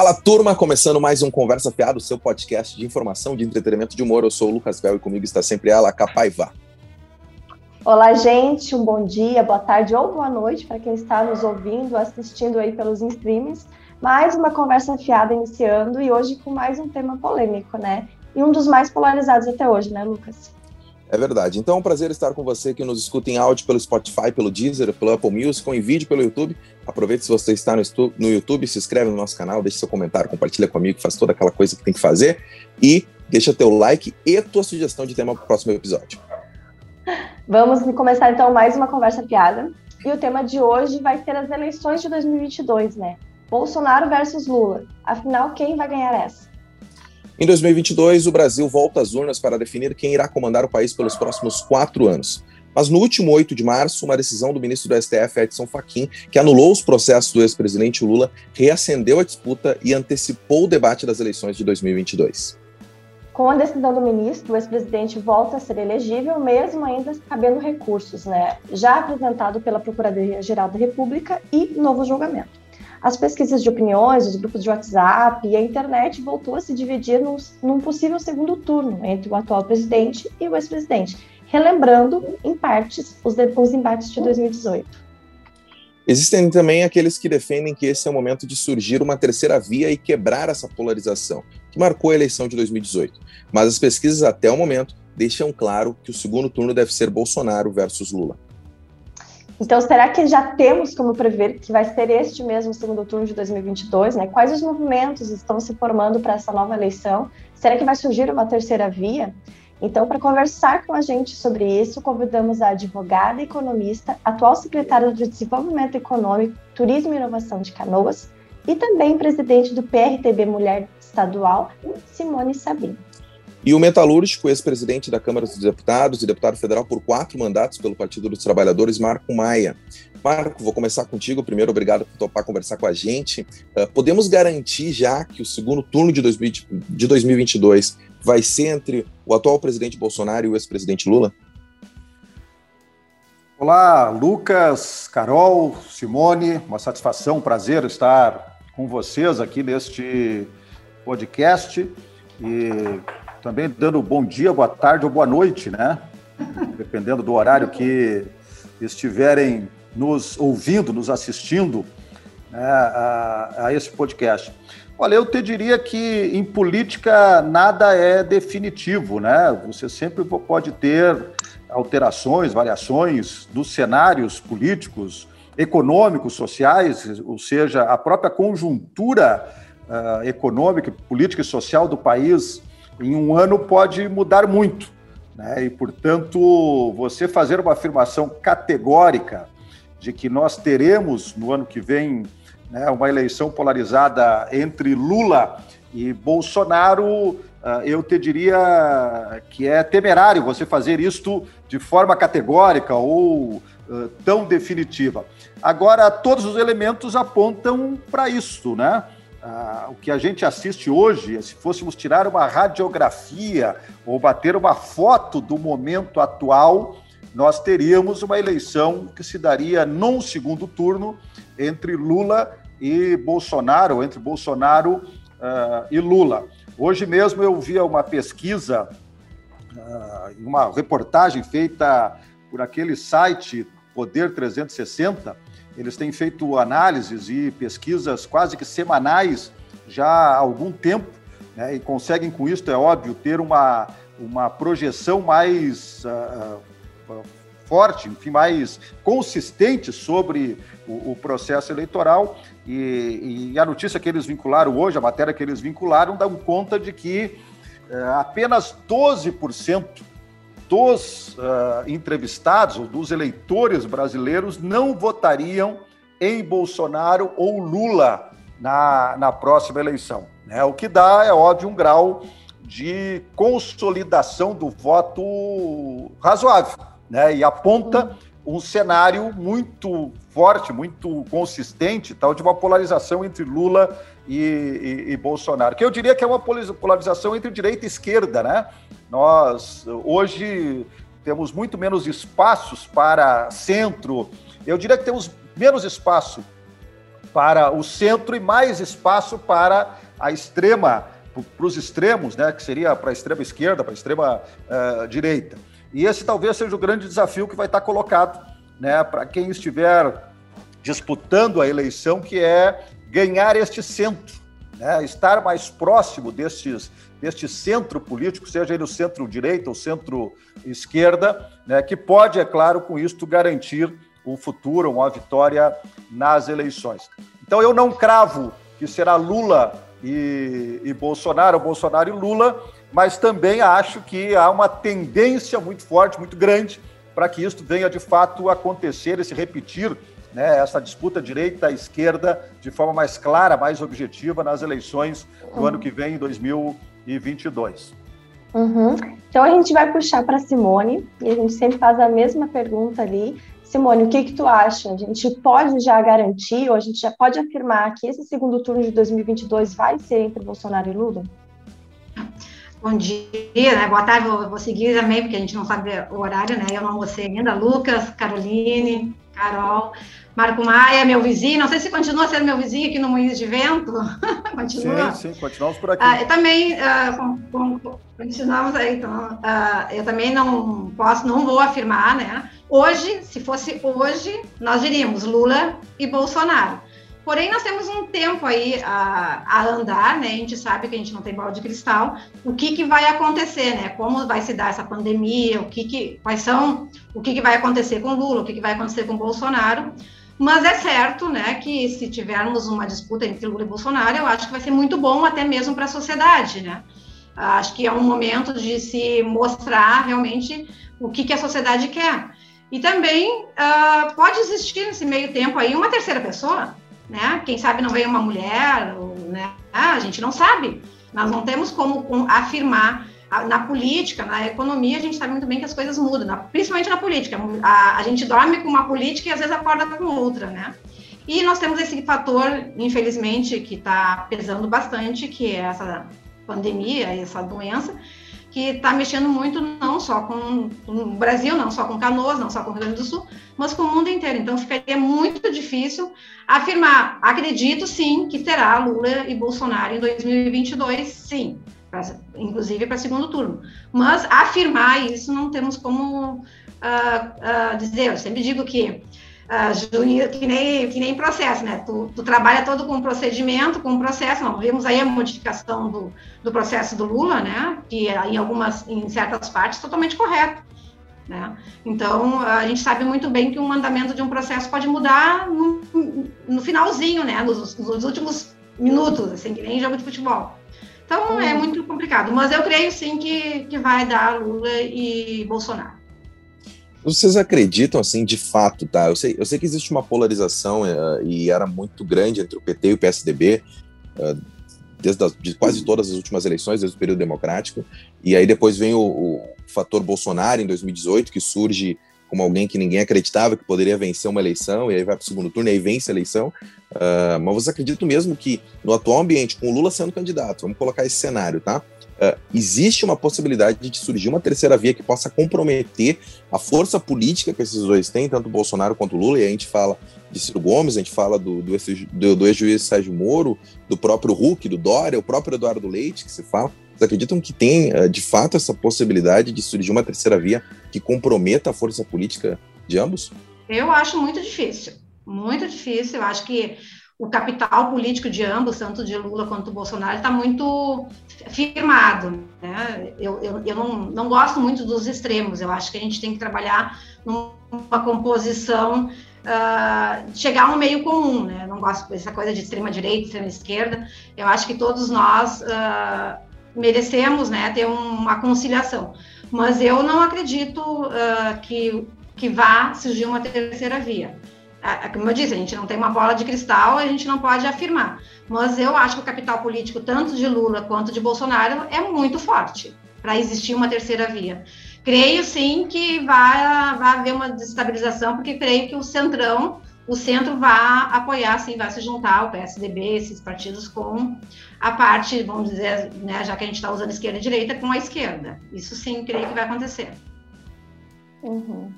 Fala turma, começando mais um Conversa Fiado, seu podcast de informação, de entretenimento, de humor. Eu sou o Lucas Vel e comigo está sempre ela, a Capaiva. Olá, gente, um bom dia, boa tarde ou boa noite para quem está nos ouvindo, assistindo aí pelos streams. Mais uma conversa fiada iniciando e hoje com mais um tema polêmico, né? E um dos mais polarizados até hoje, né, Lucas? É verdade. Então é um prazer estar com você que nos escuta em áudio pelo Spotify, pelo Deezer, pelo Apple Music, com em vídeo pelo YouTube. Aproveite se você está no YouTube, se inscreve no nosso canal, deixe seu comentário, compartilha comigo, faz toda aquela coisa que tem que fazer e deixa teu like e tua sugestão de tema para o próximo episódio. Vamos começar então mais uma conversa piada. E o tema de hoje vai ser as eleições de 2022, né? Bolsonaro versus Lula. Afinal, quem vai ganhar essa? Em 2022, o Brasil volta às urnas para definir quem irá comandar o país pelos próximos quatro anos. Mas no último 8 de março, uma decisão do ministro do STF, Edson Fachin, que anulou os processos do ex-presidente Lula, reacendeu a disputa e antecipou o debate das eleições de 2022. Com a decisão do ministro, o ex-presidente volta a ser elegível, mesmo ainda cabendo recursos, né? Já apresentado pela Procuradoria-Geral da República e novo julgamento. As pesquisas de opiniões, os grupos de WhatsApp e a internet voltou a se dividir num, num possível segundo turno entre o atual presidente e o ex-presidente, relembrando, em partes, os, os embates de 2018. Existem também aqueles que defendem que esse é o momento de surgir uma terceira via e quebrar essa polarização, que marcou a eleição de 2018. Mas as pesquisas até o momento deixam claro que o segundo turno deve ser Bolsonaro versus Lula. Então, será que já temos como prever que vai ser este mesmo segundo turno de 2022? Né? Quais os movimentos estão se formando para essa nova eleição? Será que vai surgir uma terceira via? Então, para conversar com a gente sobre isso, convidamos a advogada economista, atual secretária de Desenvolvimento Econômico, Turismo e Inovação de Canoas e também presidente do PRTB Mulher Estadual, Simone Sabino. E o metalúrgico, ex-presidente da Câmara dos Deputados e deputado federal por quatro mandatos pelo Partido dos Trabalhadores, Marco Maia. Marco, vou começar contigo. Primeiro, obrigado por topar conversar com a gente. Uh, podemos garantir já que o segundo turno de, 2020, de 2022 vai ser entre o atual presidente Bolsonaro e o ex-presidente Lula? Olá, Lucas, Carol, Simone, uma satisfação, um prazer estar com vocês aqui neste podcast. E também dando bom dia, boa tarde ou boa noite, né? Dependendo do horário que estiverem nos ouvindo, nos assistindo né, a, a esse podcast. Olha, eu te diria que em política nada é definitivo, né? Você sempre pode ter alterações, variações dos cenários políticos, econômicos, sociais, ou seja, a própria conjuntura uh, econômica, política e social do país em um ano pode mudar muito. Né? E, portanto, você fazer uma afirmação categórica de que nós teremos no ano que vem né, uma eleição polarizada entre Lula e Bolsonaro, ah, eu te diria que é temerário você fazer isto de forma categórica ou uh, tão definitiva. Agora, todos os elementos apontam para isso, né? Ah, o que a gente assiste hoje, se fôssemos tirar uma radiografia ou bater uma foto do momento atual, nós teríamos uma eleição que se daria num segundo turno entre Lula e Bolsonaro, entre Bolsonaro uh, e Lula. Hoje mesmo eu vi uma pesquisa, uh, uma reportagem feita por aquele site Poder 360, eles têm feito análises e pesquisas quase que semanais já há algum tempo, né, e conseguem com isso, é óbvio, ter uma, uma projeção mais uh, forte, enfim, mais consistente sobre o, o processo eleitoral. E, e, a notícia que eles vincularam hoje, a matéria que eles vincularam, dá conta de que uh, apenas 12% dos uh, entrevistados, ou dos eleitores brasileiros, não votariam em Bolsonaro ou Lula na, na próxima eleição. Né? O que dá, é óbvio, um grau de consolidação do voto razoável, né? e aponta um cenário muito forte, muito consistente, tal, de uma polarização entre Lula e, e, e, Bolsonaro, que eu diria que é uma polarização entre direita e esquerda, né? Nós hoje temos muito menos espaços para centro. Eu diria que temos menos espaço para o centro e mais espaço para a extrema, para os extremos, né, que seria para a extrema esquerda, para a extrema uh, direita. E esse talvez seja o grande desafio que vai estar colocado né, para quem estiver disputando a eleição, que é ganhar este centro, né, estar mais próximo destes, deste centro político, seja ele o centro-direita ou centro-esquerda, né, que pode, é claro, com isto garantir o futuro, uma vitória nas eleições. Então eu não cravo que será Lula e, e Bolsonaro, Bolsonaro e Lula, mas também acho que há uma tendência muito forte, muito grande, para que isso venha de fato acontecer e se repetir né, essa disputa direita-esquerda de forma mais clara, mais objetiva nas eleições do uhum. ano que vem, em 2022. Uhum. Então a gente vai puxar para Simone e a gente sempre faz a mesma pergunta ali. Simone, o que que tu acha? A gente pode já garantir ou a gente já pode afirmar que esse segundo turno de 2022 vai ser entre Bolsonaro e Lula? Bom dia, né? boa tarde, vou, vou, seguir também, porque a gente não sabe o horário, né? Eu não almocei ainda. Lucas, Caroline, Carol, Marco Maia, meu vizinho, não sei se continua sendo meu vizinho aqui no Moinhos de Vento. continua? Sim, sim, continuamos por aqui. Ah, eu também, uh, com, com, continuamos aí, então, uh, eu também não posso, não vou afirmar, né? Hoje, se fosse hoje, nós diríamos Lula e Bolsonaro. Porém, nós temos um tempo aí a, a, andar, né? A gente sabe que a gente não tem bola de cristal. O que, que vai acontecer, né? Como vai se dar essa pandemia? O que, que quais são? O que, que vai acontecer com Lula? O que, que vai acontecer com Bolsonaro? Mas é certo, né, que se tivermos uma disputa entre Lula e Bolsonaro, eu acho que vai ser muito bom até mesmo para a sociedade, né? Acho que é um momento de se mostrar realmente o que, que a sociedade quer. E também uh, pode existir nesse meio tempo aí uma terceira pessoa, né? Quem sabe não veio uma mulher, né? Ah, a gente não sabe. Nós não temos como afirmar na política, na economia, a gente sabe muito bem que as coisas mudam, na, principalmente na política. A, a, gente dorme com uma política e às vezes acorda com outra, né? E nós temos esse fator, infelizmente, que está pesando bastante, que é essa pandemia, essa doença, que está mexendo muito não só com, o Brasil, não só com Canoas, não só com o Rio Grande do Sul, mas com o mundo inteiro. Então ficaria muito difícil afirmar. Acredito sim que terá Lula e Bolsonaro em 2022, sim, pra, inclusive para segundo turno. Mas afirmar isso não temos como uh, uh, dizer. Eu sempre digo que uh, que nem, que nem processo, né? Tu, tu, trabalha todo com procedimento, com processo. Nós vimos aí a modificação do, do processo do Lula, né? Que é, em algumas, em certas partes, totalmente correto. Né? Então, a gente sabe muito bem que um andamento de um processo pode mudar no, no finalzinho, né? Nos, nos, últimos minutos, assim, que nem jogo de futebol. Então, é muito complicado. Mas eu creio, sim, que, que vai dar Lula e Bolsonaro. Vocês acreditam, assim, de fato, tá? Eu sei, eu sei que existe uma polarização uh, e era muito grande entre o PT e o PSDB, uh, eh, desde as, de quase todas as últimas eleições, desde o período democrático, e aí depois vem o, o fator Bolsonaro em 2018, que surge como alguém que ninguém acreditava que poderia vencer uma eleição, e aí vai para o segundo turno e aí vence a eleição. Uh, mas vocês acreditam mesmo que no atual ambiente, com o Lula sendo candidato, vamos colocar esse cenário, tá? Uh, existe uma possibilidade de surgir uma terceira via que possa comprometer a força política que esses dois têm, tanto Bolsonaro quanto Lula, e a gente fala de Ciro Gomes, a gente fala do, do, do, do ex-juiz Sérgio Moro, do próprio Huck, do Dória, o próprio Eduardo Leite, que se fala. Vocês acreditam que tem, uh, de fato, essa possibilidade de surgir uma terceira via que comprometa a força política de ambos? Eu acho muito difícil, muito difícil. Eu acho que o capital político de ambos, tanto de Lula quanto do Bolsonaro, está muito firmado. Né? Eu, eu, eu não, não gosto muito dos extremos, eu acho que a gente tem que trabalhar numa composição, uh, chegar a um meio comum. Né? não gosto dessa coisa de extrema-direita, extrema-esquerda, eu acho que todos nós uh, merecemos né, ter uma conciliação. Mas eu não acredito uh, que, que vá surgir uma terceira via como eu disse, a gente não tem uma bola de cristal, a gente não pode afirmar. Mas eu acho que o capital político, tanto de Lula quanto de Bolsonaro, é muito forte para existir uma terceira via. Creio sim que vai, vai haver uma desestabilização, porque creio que o centrão, o centro vai apoiar, sim, vai se juntar o PSDB, esses partidos, com a parte, vamos dizer, né, já que a gente está usando esquerda e direita, com a esquerda. Isso sim, creio que vai acontecer. Uhum.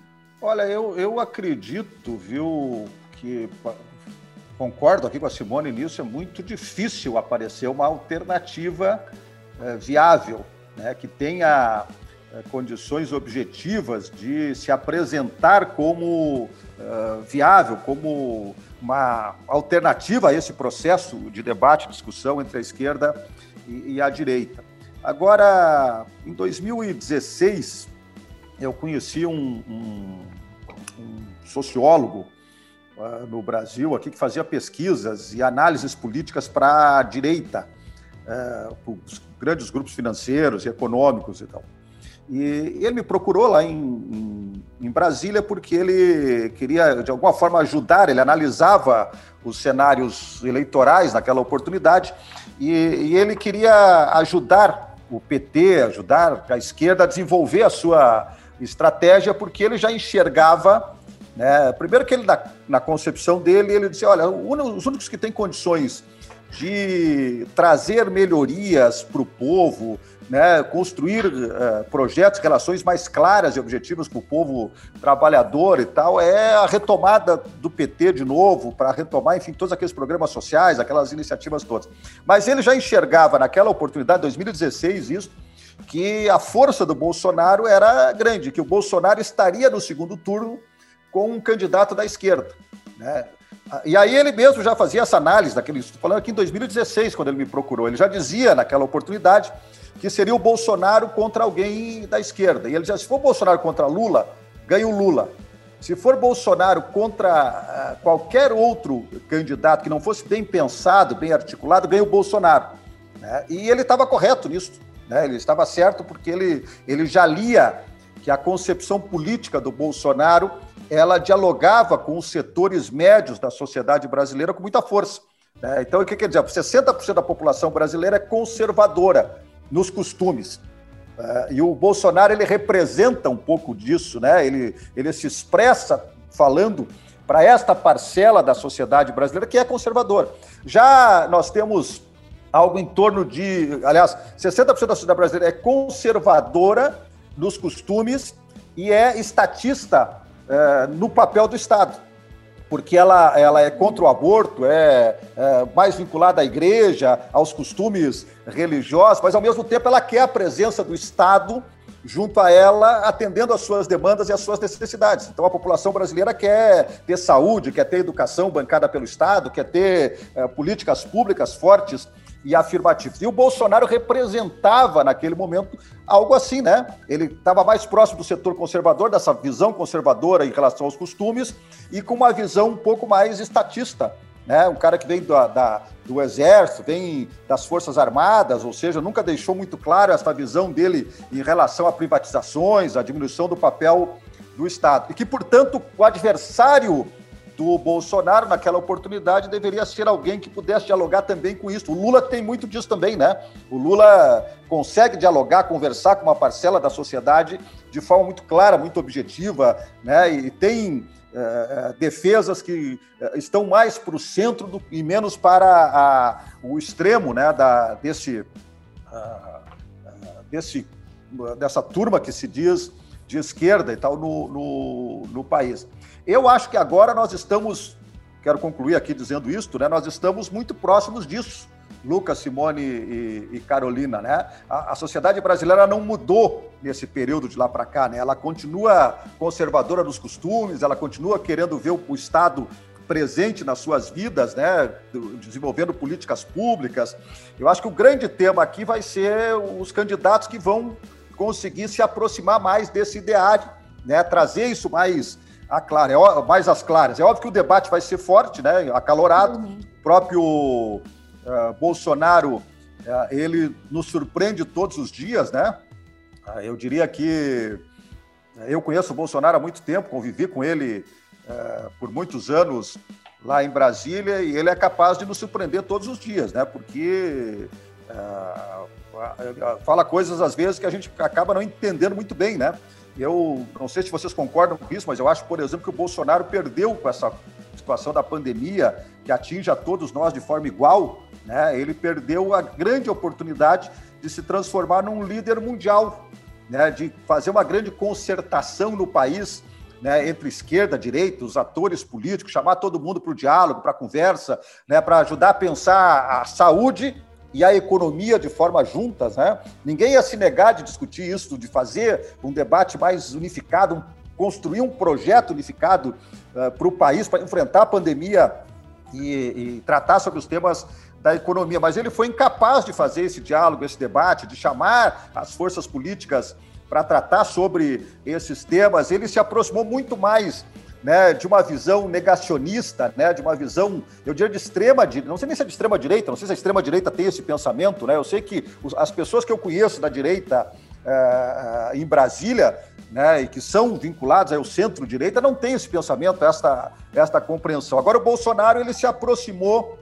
Olha, eu, eu acredito, viu, que concordo aqui com a Simone nisso, é muito difícil aparecer uma alternativa é, viável, né, que tenha é, condições objetivas de se apresentar como uh, viável, como uma alternativa a esse processo de debate, discussão entre a esquerda e, e a direita. Agora, em 2016, eu conheci um, um, um sociólogo uh, no Brasil aqui que fazia pesquisas e análises políticas para a direita, uh, os grandes grupos financeiros e econômicos e tal. E ele me procurou lá em, em, em, Brasília porque ele queria, de alguma forma, ajudar, ele analisava os cenários eleitorais naquela oportunidade e, e ele queria ajudar o PT, ajudar a esquerda a desenvolver a sua estratégia, porque ele já enxergava né? Primeiro que ele, na, na, concepção dele, ele disse, olha, os únicos que têm condições de trazer melhorias para o povo, né, construir uh, projetos, relações mais claras e objetivas com o povo trabalhador e tal, é a retomada do PT de novo, para retomar, enfim, todos aqueles programas sociais, aquelas iniciativas todas. Mas ele já enxergava naquela oportunidade, 2016, isso, que a força do Bolsonaro era grande, que o Bolsonaro estaria no segundo turno com um candidato da esquerda. Né? E aí ele mesmo já fazia essa análise, daquele, estou falando aqui em 2016, quando ele me procurou, ele já dizia naquela oportunidade que seria o Bolsonaro contra alguém da esquerda. E ele dizia, se for Bolsonaro contra Lula, ganha o Lula. Se for Bolsonaro contra uh, qualquer outro candidato que não fosse bem pensado, bem articulado, ganha o Bolsonaro. Né? E ele estava correto nisso. Né? Ele estava certo porque ele, ele já lia que a concepção política do Bolsonaro ela dialogava com os setores médios da sociedade brasileira com muita força. Né? Então, o que quer dizer? 60% da população brasileira é conservadora nos costumes. Uh, e o Bolsonaro ele representa um pouco disso, né? ele, ele se expressa falando para esta parcela da sociedade brasileira que é conservadora. Já nós temos algo em torno de, aliás, 60% da sociedade brasileira é conservadora nos costumes e é estatista é, no papel do Estado, porque ela, ela é contra o aborto, é, é mais vinculada à igreja, aos costumes religiosos, mas ao mesmo tempo ela quer a presença do Estado junto a ela, atendendo às suas demandas e às suas necessidades. Então, a população brasileira quer ter saúde, quer ter educação bancada pelo Estado, quer ter é, políticas públicas fortes e afirmativos. E o Bolsonaro representava, naquele momento, algo assim, né? Ele estava mais próximo do setor conservador, dessa visão conservadora em relação aos costumes, e com uma visão um pouco mais estatista. Né? Um cara que vem da, da, do Exército, vem das Forças Armadas, ou seja, nunca deixou muito claro essa visão dele em relação a privatizações, a diminuição do papel do Estado. E que, portanto, o adversário do Bolsonaro naquela oportunidade deveria ser alguém que pudesse dialogar também com isso. O Lula tem muito disso também, né? O Lula consegue dialogar, conversar com uma parcela da sociedade de forma muito clara, muito objetiva, né? E tem é, defesas que estão mais para o centro do, e menos para a, o extremo, né? Da, desse, uh, desse, dessa turma que se diz de esquerda e tal no, no, no país. Eu acho que agora nós estamos, quero concluir aqui dizendo isso, né? Nós estamos muito próximos disso. Lucas, Simone e, e Carolina, né? A, a, sociedade brasileira não mudou nesse período de lá para cá, né? Ela continua conservadora dos costumes, ela continua querendo ver o, o Estado presente nas suas vidas, né? Desenvolvendo políticas públicas. Eu acho que o grande tema aqui vai ser os candidatos que vão conseguir se aproximar mais desse ideário, né? Trazer isso mais a clara, é, mais as claras. É óbvio que o debate vai ser forte, né? Acalorado. Uhum. O próprio uh, Bolsonaro, uh, ele nos surpreende todos os dias, né? Uh, eu diria que eu conheço o Bolsonaro há muito tempo, convivi com ele por muitos anos lá em Brasília e ele é capaz de nos surpreender todos os dias, né? Porque fala coisas às vezes que a gente acaba não entendendo muito bem, né? Eu não sei se vocês concordam com isso, mas eu acho, por exemplo, que o Bolsonaro perdeu com essa situação da pandemia, que atinge a todos nós de forma igual, né? ele perdeu a grande oportunidade de se transformar num líder mundial, né? de fazer uma grande concertação no país né, entre esquerda, direita, os atores políticos, chamar todo mundo para o diálogo, para a conversa, né, para ajudar a pensar a saúde e a economia de forma juntas. Né? Ninguém ia se negar de discutir isso, de fazer um debate mais unificado, um, construir um projeto unificado uh, para o país, para enfrentar a pandemia e, e tratar sobre os temas da economia, mas ele foi incapaz de fazer esse diálogo, esse debate, de chamar as forças políticas para tratar sobre esses temas. Ele se aproximou muito mais né, de uma visão negacionista, né, de uma visão, eu diria, de extrema direita, não sei nem se é de extrema direita, não sei se a extrema direita tem esse pensamento, né, eu sei que as pessoas que eu conheço da direita é, em Brasília, né, e que são vinculados ao centro-direita, não têm esse pensamento, esta, esta compreensão. Agora, o Bolsonaro ele se aproximou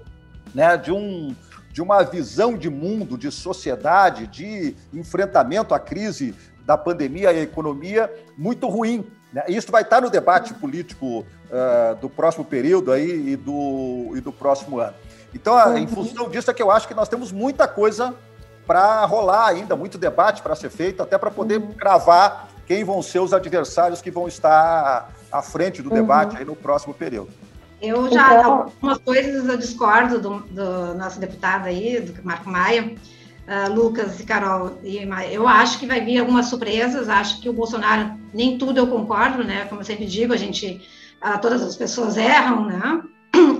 né, de, um, de uma visão de mundo, de sociedade, de enfrentamento à crise da pandemia e economia muito ruim. Né? Isso vai estar no debate político uh, do próximo período aí e do, e do próximo ano. Então, uhum. em função disso, é que eu acho que nós temos muita coisa para rolar ainda, muito debate para ser feito, até para poder uhum. gravar quem vão ser os adversários que vão estar à frente do uhum. debate aí no próximo período. Eu já, então... algumas coisas eu discordo do, do, nosso deputado aí, do Marco Maia, uh, Lucas e Carol. Eu acho que vai vir algumas surpresas, acho que o Bolsonaro, nem tudo eu concordo, né? Como eu sempre digo, a gente, uh, todas as pessoas erram, né?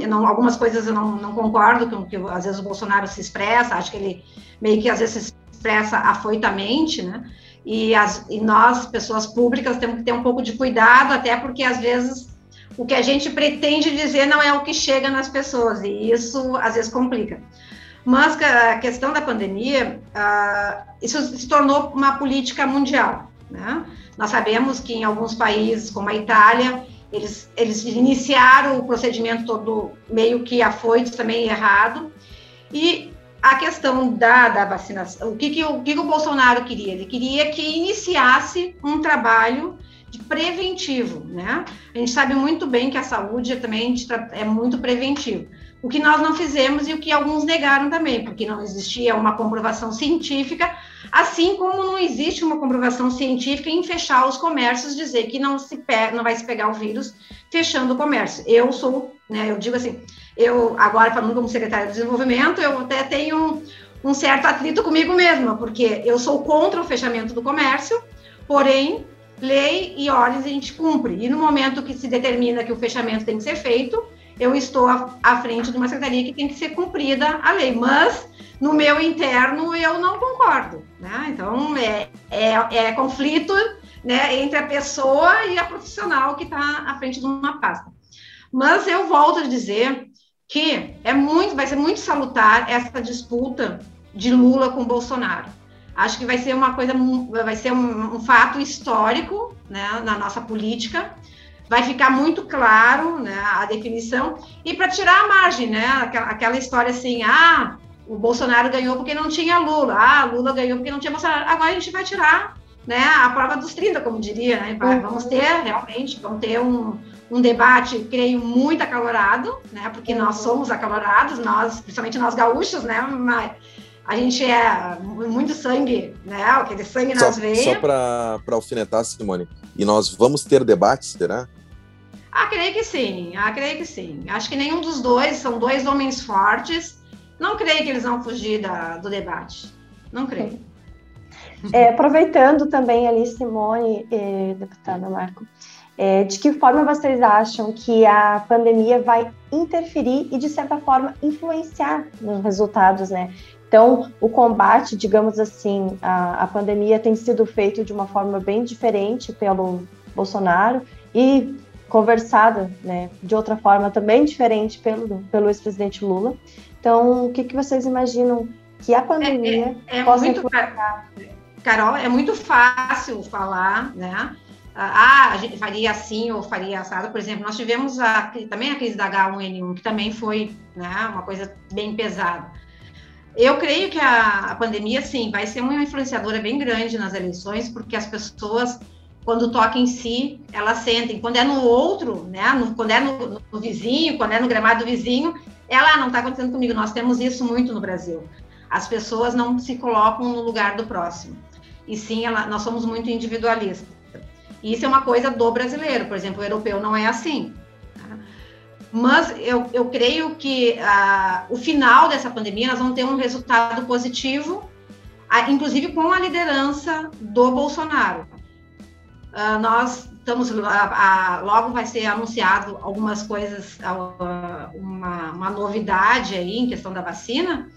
Não, algumas coisas eu não, não concordo com que às vezes o Bolsonaro se expressa, acho que ele meio que às vezes se expressa afoitamente, né? E, as, e nós, pessoas públicas, temos que ter um pouco de cuidado, até porque às vezes o que a gente pretende dizer não é o que chega nas pessoas, e isso às vezes complica. Mas a questão da pandemia, isso se tornou uma política mundial. Né? Nós sabemos que em alguns países, como a Itália, eles, eles iniciaram o procedimento todo meio que afoito, também errado, e a questão da, da vacinação, o que, que, o que o Bolsonaro queria? Ele queria que iniciasse um trabalho de preventivo, né? A gente sabe muito bem que a saúde também é muito preventivo. O que nós não fizemos e o que alguns negaram também, porque não existia uma comprovação científica, assim como não existe uma comprovação científica em fechar os comércios, dizer que não se não vai se pegar o vírus fechando o comércio. Eu sou, né, eu digo assim, eu agora falando como secretária de desenvolvimento, eu até tenho um certo atrito comigo mesma, porque eu sou contra o fechamento do comércio, porém lei e ordens a gente cumpre. E no momento que se determina que o fechamento tem que ser feito, eu estou à, frente de uma secretaria que tem que ser cumprida a lei. Mas no meu interno eu não concordo. Né? Então é, é, é conflito né, entre a pessoa e a profissional que está à frente de uma pasta. Mas eu volto a dizer que é muito, vai ser muito salutar essa disputa de Lula com Bolsonaro Acho que vai ser uma coisa, vai ser um, um fato histórico né, na nossa política. Vai ficar muito claro né, a definição. E para tirar a margem, né, aquela, aquela história assim, ah, o Bolsonaro ganhou porque não tinha Lula, ah, Lula ganhou porque não tinha Bolsonaro. Agora a gente vai tirar né, a prova dos 30, como diria, né? Vai, vamos ter realmente, vamos ter um, um debate, creio, muito acalorado, né? Porque nós somos acalorados, nós, principalmente nós gaúchos, né? Mas, a gente é muito sangue, né? Aquele sangue nas só, veias. Só para alfinetar, Simone. E nós vamos ter debates, será? Ah, creio que sim. Ah, creio que sim. Acho que nenhum dos dois são dois homens fortes. Não creio que eles vão fugir da, do debate. Não creio. É, aproveitando também ali, Simone, e deputada Marco, é, de que forma vocês acham que a pandemia vai interferir e, de certa forma, influenciar nos resultados, né? Então, o combate, digamos assim, a, a pandemia tem sido feito de uma forma bem diferente pelo Bolsonaro e conversada, né, de outra forma também diferente pelo, pelo ex-presidente Lula. Então, o que, que vocês imaginam que a pandemia é, é, é possa muito, influenciar? Carol, é muito fácil falar, né? Ah, a gente faria assim ou faria assado. Por exemplo, nós tivemos a, também a crise da H1N1, que também foi né, uma coisa bem pesada. Eu creio que a, a, pandemia, sim, vai ser uma influenciadora bem grande nas eleições, porque as pessoas, quando tocam em si, elas sentem. Quando é no outro, né? No, quando é no, no, vizinho, quando é no gramado do vizinho, ela não está acontecendo comigo. Nós temos isso muito no Brasil. As pessoas não se colocam no lugar do próximo. E sim, ela, nós somos muito individualistas. E isso é uma coisa do brasileiro, por exemplo, o europeu não é assim. Mas eu, eu creio que ah, o final dessa pandemia nós vamos ter um resultado positivo, ah, inclusive com a liderança do Bolsonaro. Ah, nós estamos logo vai ser anunciado algumas coisas, uma, uma novidade aí em questão da vacina,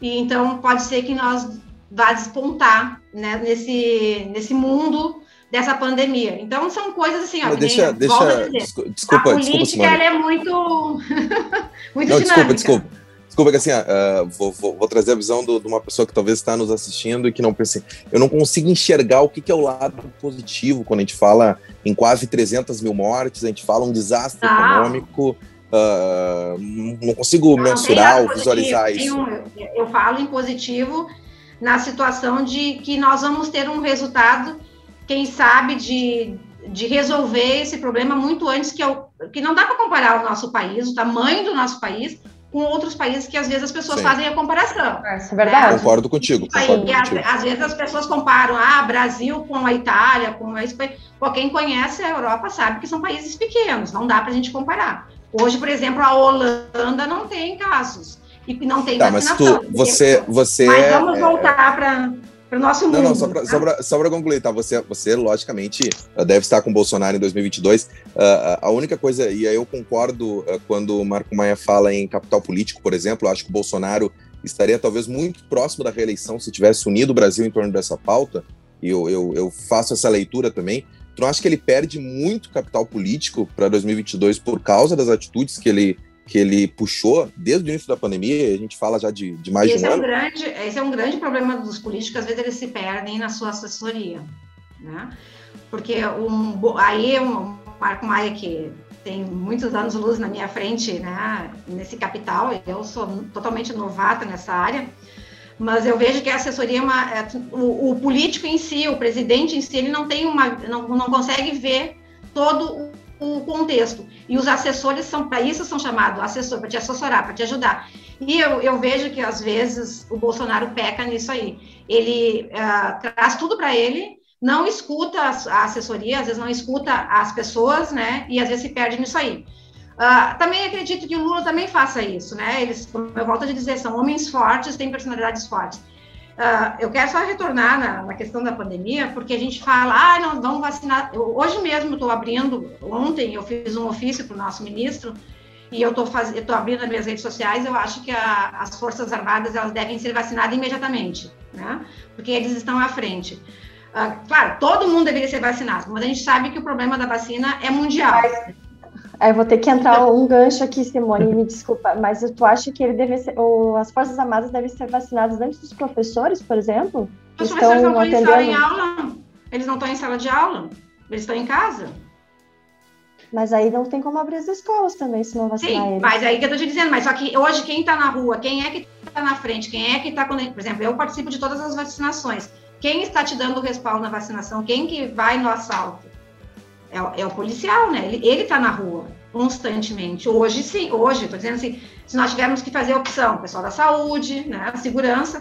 e então pode ser que nós vá despontar né, nesse, nesse mundo dessa pandemia. Então são coisas assim, ó, deixa, nem, deixa, desculpa, a política desculpa, ela é muito, muito Não, dinâmica. Desculpa, desculpa. Desculpa que assim, uh, vou, vou, vou, trazer a visão do, de uma pessoa que talvez está nos assistindo e que não pense. Eu não consigo enxergar o que, que, é o lado positivo quando a gente fala em quase 300 mil mortes, a gente fala um desastre ah. econômico. Uh, não consigo não, mensurar ou visualizar isso. Um, eu falo em positivo na situação de que nós vamos ter um resultado, quem sabe, de, de resolver esse problema muito antes que eu, que não dá para comparar o nosso país, o tamanho do nosso país, com outros países que às vezes as pessoas Sim. fazem a comparação. É, isso é verdade. Né? Concordo contigo. Concordo aí, contigo. Às, às, vezes as pessoas comparam ah, Brasil com a Itália, com a Espanha. Pô, quem conhece a Europa sabe que são países pequenos, não dá para a gente comparar. Hoje, por exemplo, a Holanda não tem casos e não tem tá, vacinação. Mas tu, você, você mas vamos é, voltar para para o nosso mundo. Não, não, só para só concluir, tá? Você, você, logicamente, deve estar com o Bolsonaro em 2022. Uh, a única coisa, e aí eu concordo uh, quando o Marco Maia fala em capital político, por exemplo, acho que o Bolsonaro estaria talvez muito próximo da reeleição se tivesse unido o Brasil em torno dessa pauta, e eu, eu, eu faço essa leitura também. Tu não acha que ele perde muito capital político para 2022 por causa das atitudes que ele que ele puxou desde o início da pandemia, a gente fala já de, de mais esse de um é ano. Um grande, esse é um grande problema dos políticos, às vezes eles se perdem na sua assessoria, né? Porque um, aí o Marco Maia, que tem muitos anos luz na minha frente, né, nesse capital, eu sou totalmente novata nessa área, mas eu vejo que a assessoria é uma, é, o, o, político em si, o presidente em si, ele não tem uma, não, não consegue ver todo o contexto. E os assessores são para isso são chamados assessor para te assessorar, para te ajudar. E eu, eu, vejo que às vezes o Bolsonaro peca nisso aí. Ele uh, traz tudo para ele, não escuta a assessoria, às vezes não escuta as pessoas, né? E às vezes se perde nisso aí. Uh, também acredito que o Lula também faça isso, né? Eles, como eu volto a dizer, são homens fortes, têm personalidades fortes. Uh, eu quero só retornar na, na, questão da pandemia, porque a gente fala, ah, não, vamos vacinar. Eu, hoje mesmo estou abrindo, ontem eu fiz um ofício para o nosso ministro, e eu estou abrindo nas minhas redes sociais, eu acho que a, as Forças Armadas elas devem ser vacinadas imediatamente, né? Porque eles estão à frente. Uh, claro, todo mundo deveria ser vacinado, mas a gente sabe que o problema da vacina é mundial. Mas, eu vou ter que entrar um gancho aqui, Simone, me desculpa, mas tu acha que ele deve ser, ou as Forças Armadas devem ser vacinadas antes dos professores, por exemplo? Os professores não estão em aula, eles não estão em sala de aula, eles estão em casa. Mas aí não tem como abrir as escolas também, se não vacinar Sim, eles. mas aí que eu tô te dizendo, mas só que hoje quem está na rua, quem é que está na frente, quem é que está, por exemplo, eu participo de todas as vacinações. Quem está te dando o respaldo na vacinação? Quem que vai no assalto? É, é o policial, né? Ele está na rua constantemente. Hoje, sim, hoje, estou dizendo assim, se nós tivermos que fazer opção, pessoal da saúde, né, segurança,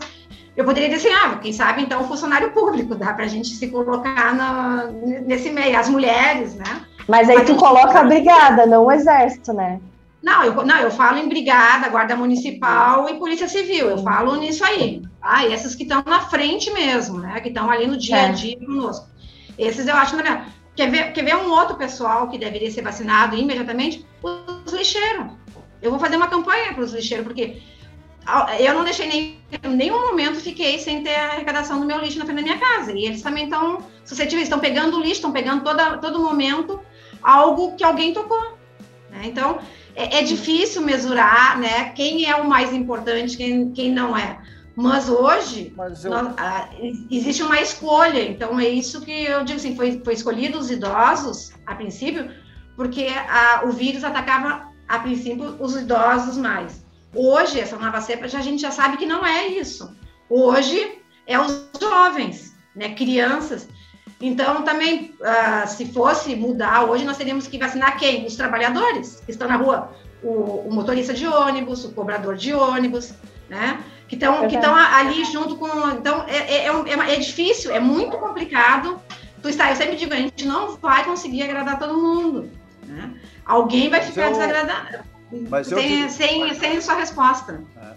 eu poderia dizer assim, ah, quem sabe então funcionário público, dá para a gente se colocar no, nesse meio, as mulheres, né? Mas aí Mas tu coloca a brigada, não o exército, né? Não, eu, não, eu falo em brigada, guarda municipal e polícia civil, eu falo nisso aí. Ah, e essas que estão na frente mesmo, né? Que estão ali no dia a é. dia conosco. Esses eu acho melhor. Quer ver, quer ver um outro pessoal que deveria ser vacinado imediatamente? Os lixeiros. Eu vou fazer uma campanha para os lixeiros, porque eu não deixei nem nenhum momento fiquei sem ter a arrecadação do meu lixo na frente da minha casa. E eles também estão suscetíveis, estão pegando lixo, estão pegando toda, todo momento algo que alguém tocou. Né? Então, é, é, difícil mesurar né, quem é o mais importante, quem, quem não é. Mas hoje Mas eu... nós, ah, existe uma escolha, então é isso que eu digo assim, foi, foi escolhido os idosos a princípio, porque a, o vírus atacava a princípio os idosos mais. Hoje, essa nova cepa, já, a gente já sabe que não é isso. Hoje é os jovens, né, crianças. Então, também, uh, se fosse mudar, hoje nós teríamos que vacinar quem? Os trabalhadores que estão na rua. O, o motorista de ônibus, o cobrador de ônibus, né? Que estão que estão ali junto com. Então, é, é, é, é, difícil, é muito complicado tu está, eu sempre digo, a gente não vai conseguir agradar todo mundo. Né? Alguém vai ficar eu, desagradado mas sem, sem, sem sua resposta. É.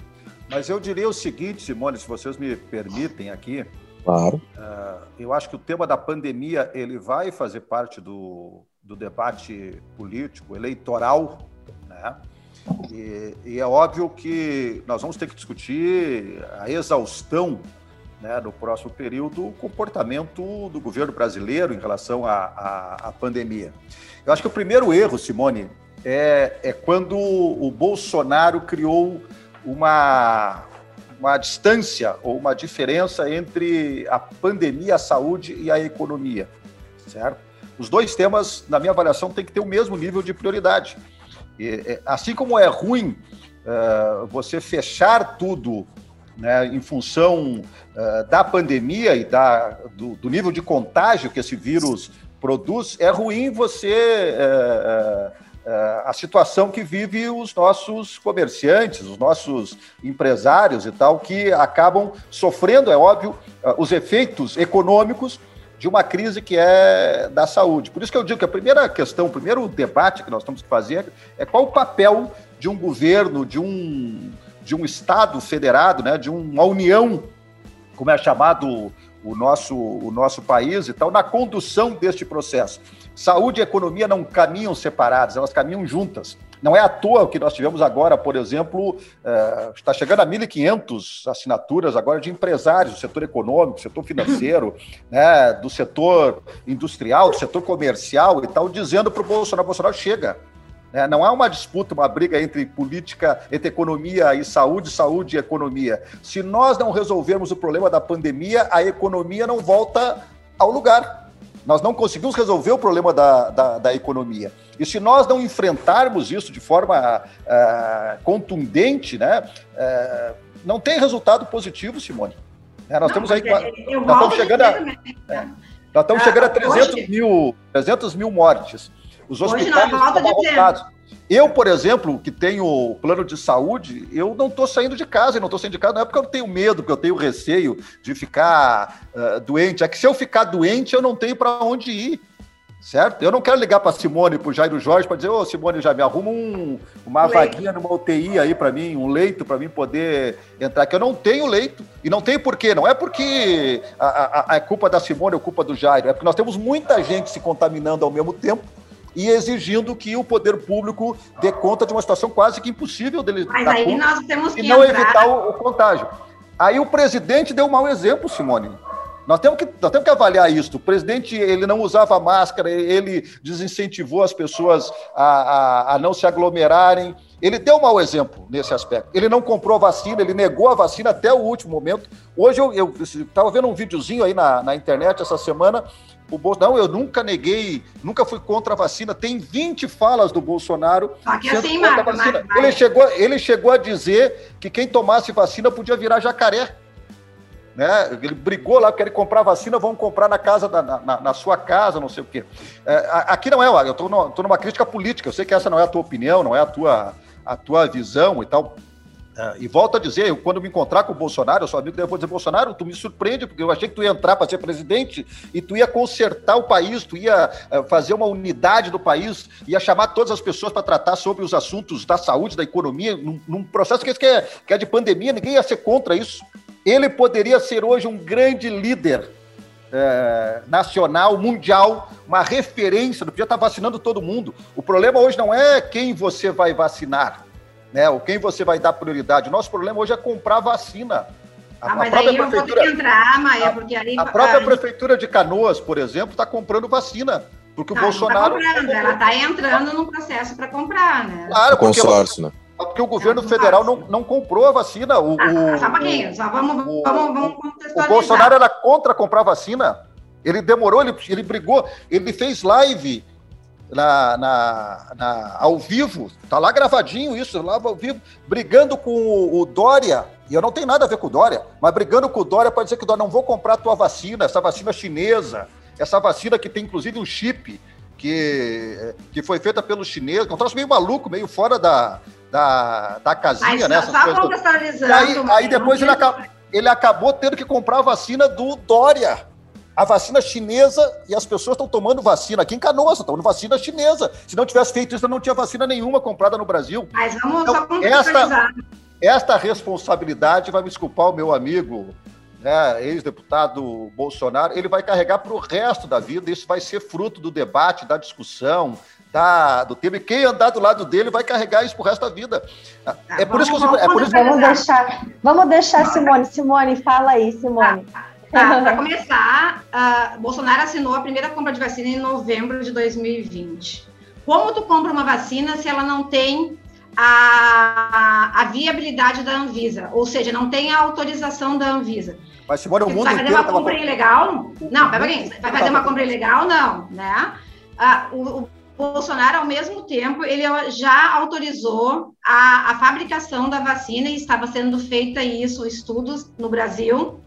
Mas eu diria o seguinte, Simone, se vocês me permitem aqui. Claro. Uh, eu acho que o tema da pandemia ele vai fazer parte do, do debate político, eleitoral, né? E, e, é óbvio que nós vamos ter que discutir a exaustão né, no próximo período o comportamento do governo brasileiro em relação à, à, à pandemia. Eu acho que o primeiro erro, Simone, é, é quando o Bolsonaro criou uma, uma distância ou uma diferença entre a pandemia, a saúde e a economia, certo? Os dois temas, na minha avaliação, têm que ter o mesmo nível de prioridade. E, é, assim como é ruim uh, você fechar tudo né, em função uh, da pandemia e da, do, do, nível de contágio que esse vírus produz, é ruim você uh, a situação que vive os nossos comerciantes, os nossos empresários e tal, que acabam sofrendo, é óbvio, os efeitos econômicos de uma crise que é da saúde. Por isso que eu digo que a primeira questão, o primeiro debate que nós temos que fazer é qual o papel de um governo, de um, de um Estado federado, né, de uma união, como é chamado o nosso, o nosso país e tal, na condução deste processo. Saúde e economia não caminham separadas, elas caminham juntas. Não é à toa que nós tivemos agora, por exemplo, é, está chegando a 1.500 assinaturas agora de empresários do setor econômico, do setor financeiro, né, do setor industrial, do setor comercial e tal, dizendo para o Bolsonaro, Bolsonaro chega. É, não há uma disputa, uma briga entre política, entre economia e saúde, saúde e economia. Se nós não resolvermos o problema da pandemia, a economia não volta ao lugar. Nós não conseguimos resolver o problema da, da, da economia. E se nós não enfrentarmos isso de forma uh, contundente, né, uh, não tem resultado positivo, Simone. É, nós não, temos aí. Eu nós estamos chegando a, é, nós estamos ah, chegando a 300 hoje, mil, 300 mil mortes. Os hospitais estão abarrotados. Eu, por exemplo, que tenho plano de saúde, eu não estou saindo de casa, e não estou saindo de casa não é porque eu tenho medo, porque eu tenho receio de ficar uh, doente. É que se eu ficar doente, eu não tenho para onde ir, certo? Eu não quero ligar para Simone, para o Jairo Jorge, para dizer, ô Simone, já me arruma um, uma leito. vaguinha numa UTI aí para mim, um leito para mim poder entrar, que eu não tenho leito. E não tem porquê, não é porque a, a, a culpa da Simone ou culpa do Jairo, é porque nós temos muita gente se contaminando ao mesmo tempo e exigindo que o poder público dê conta de uma situação quase que impossível dele Mas aí nós temos que e não entrar... evitar o, o, contágio. Aí o presidente deu um mau exemplo, Simone. Nós temos, que, nós temos que avaliar isso. O presidente ele não usava máscara, ele desincentivou as pessoas a, a, a não se aglomerarem. Ele deu um mau exemplo nesse aspecto. Ele não comprou vacina, ele negou a vacina até o último momento. Hoje eu estava vendo um videozinho aí na, na internet essa semana o Bolsonaro, não, eu nunca neguei, nunca fui contra a vacina. Tem 20 falas do Bolsonaro que assim, Marco, vacina. Ele, chegou, ele chegou a dizer que quem tomasse vacina podia virar jacaré. Né? Ele brigou lá, quer comprar vacina, vão comprar na casa da, na, na, sua casa, não sei o quê. É, aqui não é, eu estou numa crítica política, eu sei que essa não é a tua opinião, não é a tua, a tua visão e tal. Uh, e volto a dizer, eu, quando me encontrar com o Bolsonaro, eu sou amigo dele, eu vou dizer, Bolsonaro, tu me surpreende, porque eu achei que tu ia entrar para ser presidente e tu ia consertar o país, tu ia uh, fazer uma unidade do país, ia chamar todas as pessoas para tratar sobre os assuntos da saúde, da economia, num, num processo que, que, é, que é de pandemia, ninguém ia ser contra isso. Ele poderia ser hoje um grande líder uh, nacional, mundial, uma referência, não podia estar vacinando todo mundo. O problema hoje não é quem você vai vacinar, né? O quem você vai dar prioridade. O nosso problema hoje é comprar vacina. A, ah, mas a própria aí prefeitura, eu vou ter que entrar, Maia, porque aí... A própria aí... prefeitura de Canoas, por exemplo, está comprando vacina. Porque o tá, Bolsonaro. Tá comprando, ela está entrando no processo para comprar, né? Claro, porque, consórcio, né? Porque o governo tá, federal não, não comprou a vacina. O, ah, só um pouquinho, só vamos, o, vamos, vamos contextualizar. O Bolsonaro era contra comprar vacina. Ele demorou, ele, ele brigou, ele fez live na, na, na, ao vivo, tá lá gravadinho isso, lá ao vivo, brigando com o, o, Dória, e eu não tenho nada a ver com o Dória, mas brigando com o Dória para dizer que Dória não vou comprar a tua vacina, essa vacina chinesa, essa vacina que tem inclusive um chip que, que foi feita pelo chinês, que é um troço meio maluco, meio fora da, da, da casinha, né? Aí, aí depois ele, acabou, ele acabou tendo que comprar a vacina do Dória a vacina chinesa e as pessoas estão tomando vacina aqui em Canoas, estão tomando vacina chinesa. Se não tivesse feito isso, não tinha vacina nenhuma comprada no Brasil. Mas vamos então, só esta, esta responsabilidade vai me desculpar o meu amigo, né, ex-deputado Bolsonaro, ele vai carregar para o resto da vida. Isso vai ser fruto do debate, da discussão, da, do tema. E quem andar do lado dele vai carregar isso para o resto da vida. Tá, é por isso que eu, é por isso vamos deixar, vamos deixar Simone. Simone, fala aí, Simone. Tá. Tá, para começar, uh, Bolsonaro assinou a primeira compra de vacina em novembro de 2020. Como tu compra uma vacina se ela não tem a, a viabilidade da Anvisa, ou seja, não tem a autorização da Anvisa? Mas Simone, o mundo vai fazer uma compra ilegal? Não, peraí, vai fazer uma compra ilegal? Não, né? O, o Bolsonaro, ao mesmo tempo, ele já autorizou a, a fabricação da vacina e estava sendo feita isso, estudos no Brasil,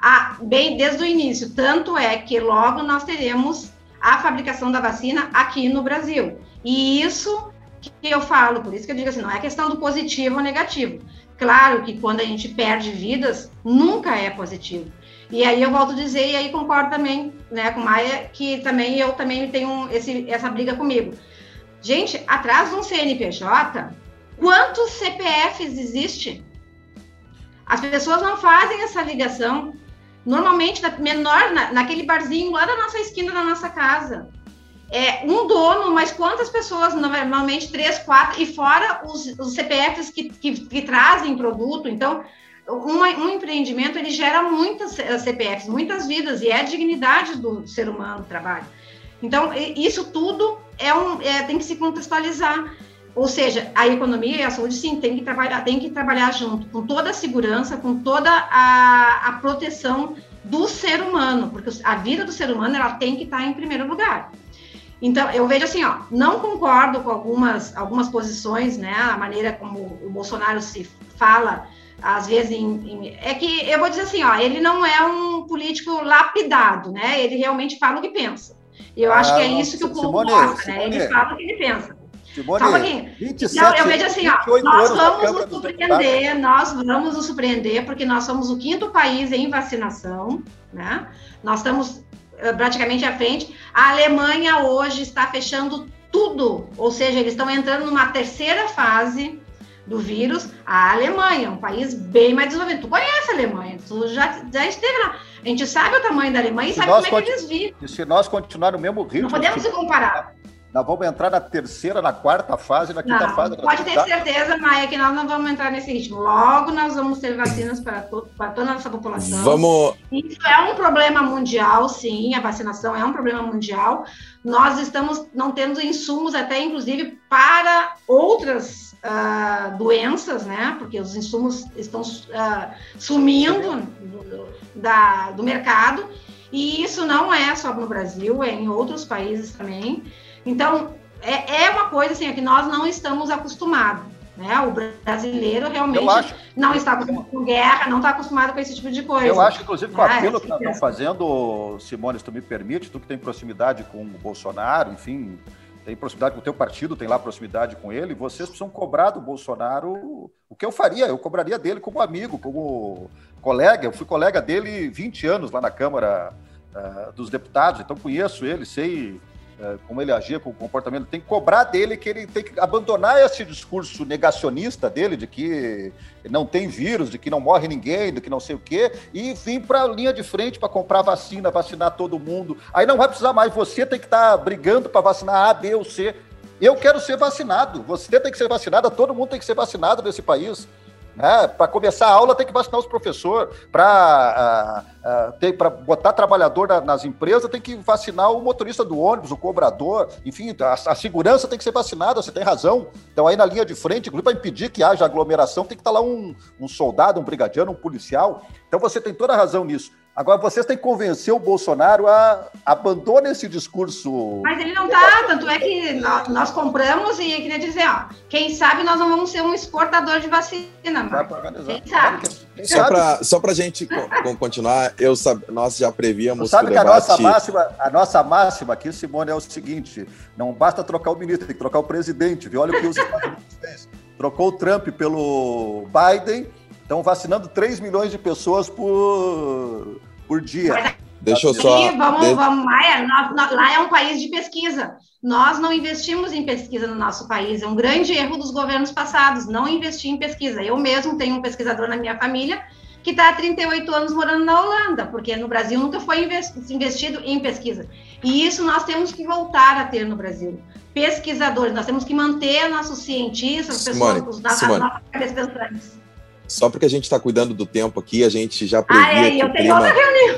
a, bem desde o início. Tanto é que logo nós teremos a fabricação da vacina aqui no Brasil. E isso que eu falo, por isso que eu digo assim, não é questão do positivo ou negativo. Claro que quando a gente perde vidas, nunca é positivo. E aí eu volto a dizer, e aí concordo também né, com Maia, que também eu também tenho esse, essa briga comigo. Gente, atrás de um CNPJ, quantos CPFs existe? As pessoas não fazem essa ligação normalmente na, menor, na, naquele barzinho lá da nossa esquina da nossa casa. É um dono, mas quantas pessoas? Normalmente três, quatro, e fora os, os CPFs que, que, que, trazem produto. Então, um, um, empreendimento ele gera muitas CPFs, muitas vidas, e é a dignidade do ser humano o trabalho. Então, isso tudo é um, é, tem que se contextualizar. Ou seja, a economia e a saúde, sim, tem que trabalhar, tem que trabalhar junto, com toda a segurança, com toda a, a proteção do ser humano, porque a vida do ser humano ela tem que estar em primeiro lugar. Então, eu vejo assim, ó, não concordo com algumas, algumas posições, né, a maneira como o Bolsonaro se fala, às vezes, em, em, é que eu vou dizer assim, ó, ele não é um político lapidado, né, ele realmente fala o que pensa. E eu ah, acho que é isso que o povo gosta, né, ele fala o que ele pensa. Simone, um pouquinho. 27, Não, eu vejo assim, ó, nós vamos nos surpreender, nós vamos nos surpreender, porque nós somos o quinto país em vacinação, né? Nós estamos uh, praticamente à frente. A Alemanha hoje está fechando tudo, ou seja, eles estão entrando numa terceira fase do vírus. A Alemanha, um país bem mais desenvolvido. Tu conhece a Alemanha, tu já, já esteve lá. A gente sabe o tamanho da Alemanha e sabe como é que eles vivem. E se nós continuar no mesmo ritmo... Não podemos se comparar. Nós vamos entrar na terceira, na quarta fase, na quinta não, fase. Pode ter certeza, Maia, que nós não vamos entrar nesse ritmo. Logo nós vamos ter vacinas para, to para toda a nossa população. Vamos. Isso é um problema mundial, sim, a vacinação é um problema mundial. Nós estamos não tendo insumos, até inclusive, para outras uh, doenças, né? Porque os insumos estão uh, sumindo do, da, do mercado. E isso não é só no Brasil, é em outros países também. Então, é, é uma coisa assim, é que nós não estamos acostumados. Né? O brasileiro realmente acho, não está acostumado com guerra, não está acostumado com esse tipo de coisa. Eu acho, inclusive, com aquilo ah, que estamos fazendo, Simone, se tu me permite, tu que tem proximidade com o Bolsonaro, enfim, tem proximidade com o teu partido, tem lá proximidade com ele, vocês precisam cobrar do Bolsonaro o que eu faria, eu cobraria dele como amigo, como colega, eu fui colega dele 20 anos lá na Câmara uh, dos Deputados, então conheço ele, sei como ele agia com o comportamento, tem que cobrar dele que ele tem que abandonar esse discurso negacionista dele, de que não tem vírus, de que não morre ninguém, de que não sei o quê, e vir para a linha de frente para comprar vacina, vacinar todo mundo. Aí não vai precisar mais, você tem que estar tá brigando para vacinar A, B ou C. Eu quero ser vacinado, você tem que ser vacinado, todo mundo tem que ser vacinado nesse país. Né? Para começar a aula tem que vacinar os professores, para uh, uh, para botar trabalhador na, nas empresas tem que vacinar o motorista do ônibus, o cobrador, enfim, a, a, segurança tem que ser vacinada, você tem razão. Então aí na linha de frente, inclusive para impedir que haja aglomeração, tem que estar tá lá um, um soldado, um brigadiano, um policial. Então você tem toda a razão nisso. Agora, vocês têm que convencer o Bolsonaro a abandonar esse discurso. Mas ele não está, tanto é que nós, nós, compramos e queria dizer, ó, quem sabe nós não vamos ser um exportador de vacina, mas quem sabe. Só para a gente continuar, eu nós já prevíamos. Você sabe que, que a, nossa máxima, a nossa máxima aqui, Simone, é o seguinte: não basta trocar o ministro, tem que trocar o presidente. Viu? Olha o que os Estados Unidos fez. Trocou o Trump pelo Biden, estão vacinando 3 milhões de pessoas por por dia. deixa eu só. E vamos, de... vamos, Maia, lá é um país de pesquisa. Nós não investimos em pesquisa no nosso país. É um grande erro dos governos passados, não investir em pesquisa. Eu mesmo tenho um pesquisador na minha família que está há 38 anos morando na Holanda, porque no Brasil nunca foi investido em pesquisa. E isso nós temos que voltar a ter no Brasil. Pesquisadores, nós temos que manter nossos cientistas, Simone, pessoas, as nossas pensantes. Só porque a gente está cuidando do tempo aqui, a gente já previa ah, é, que, o clima,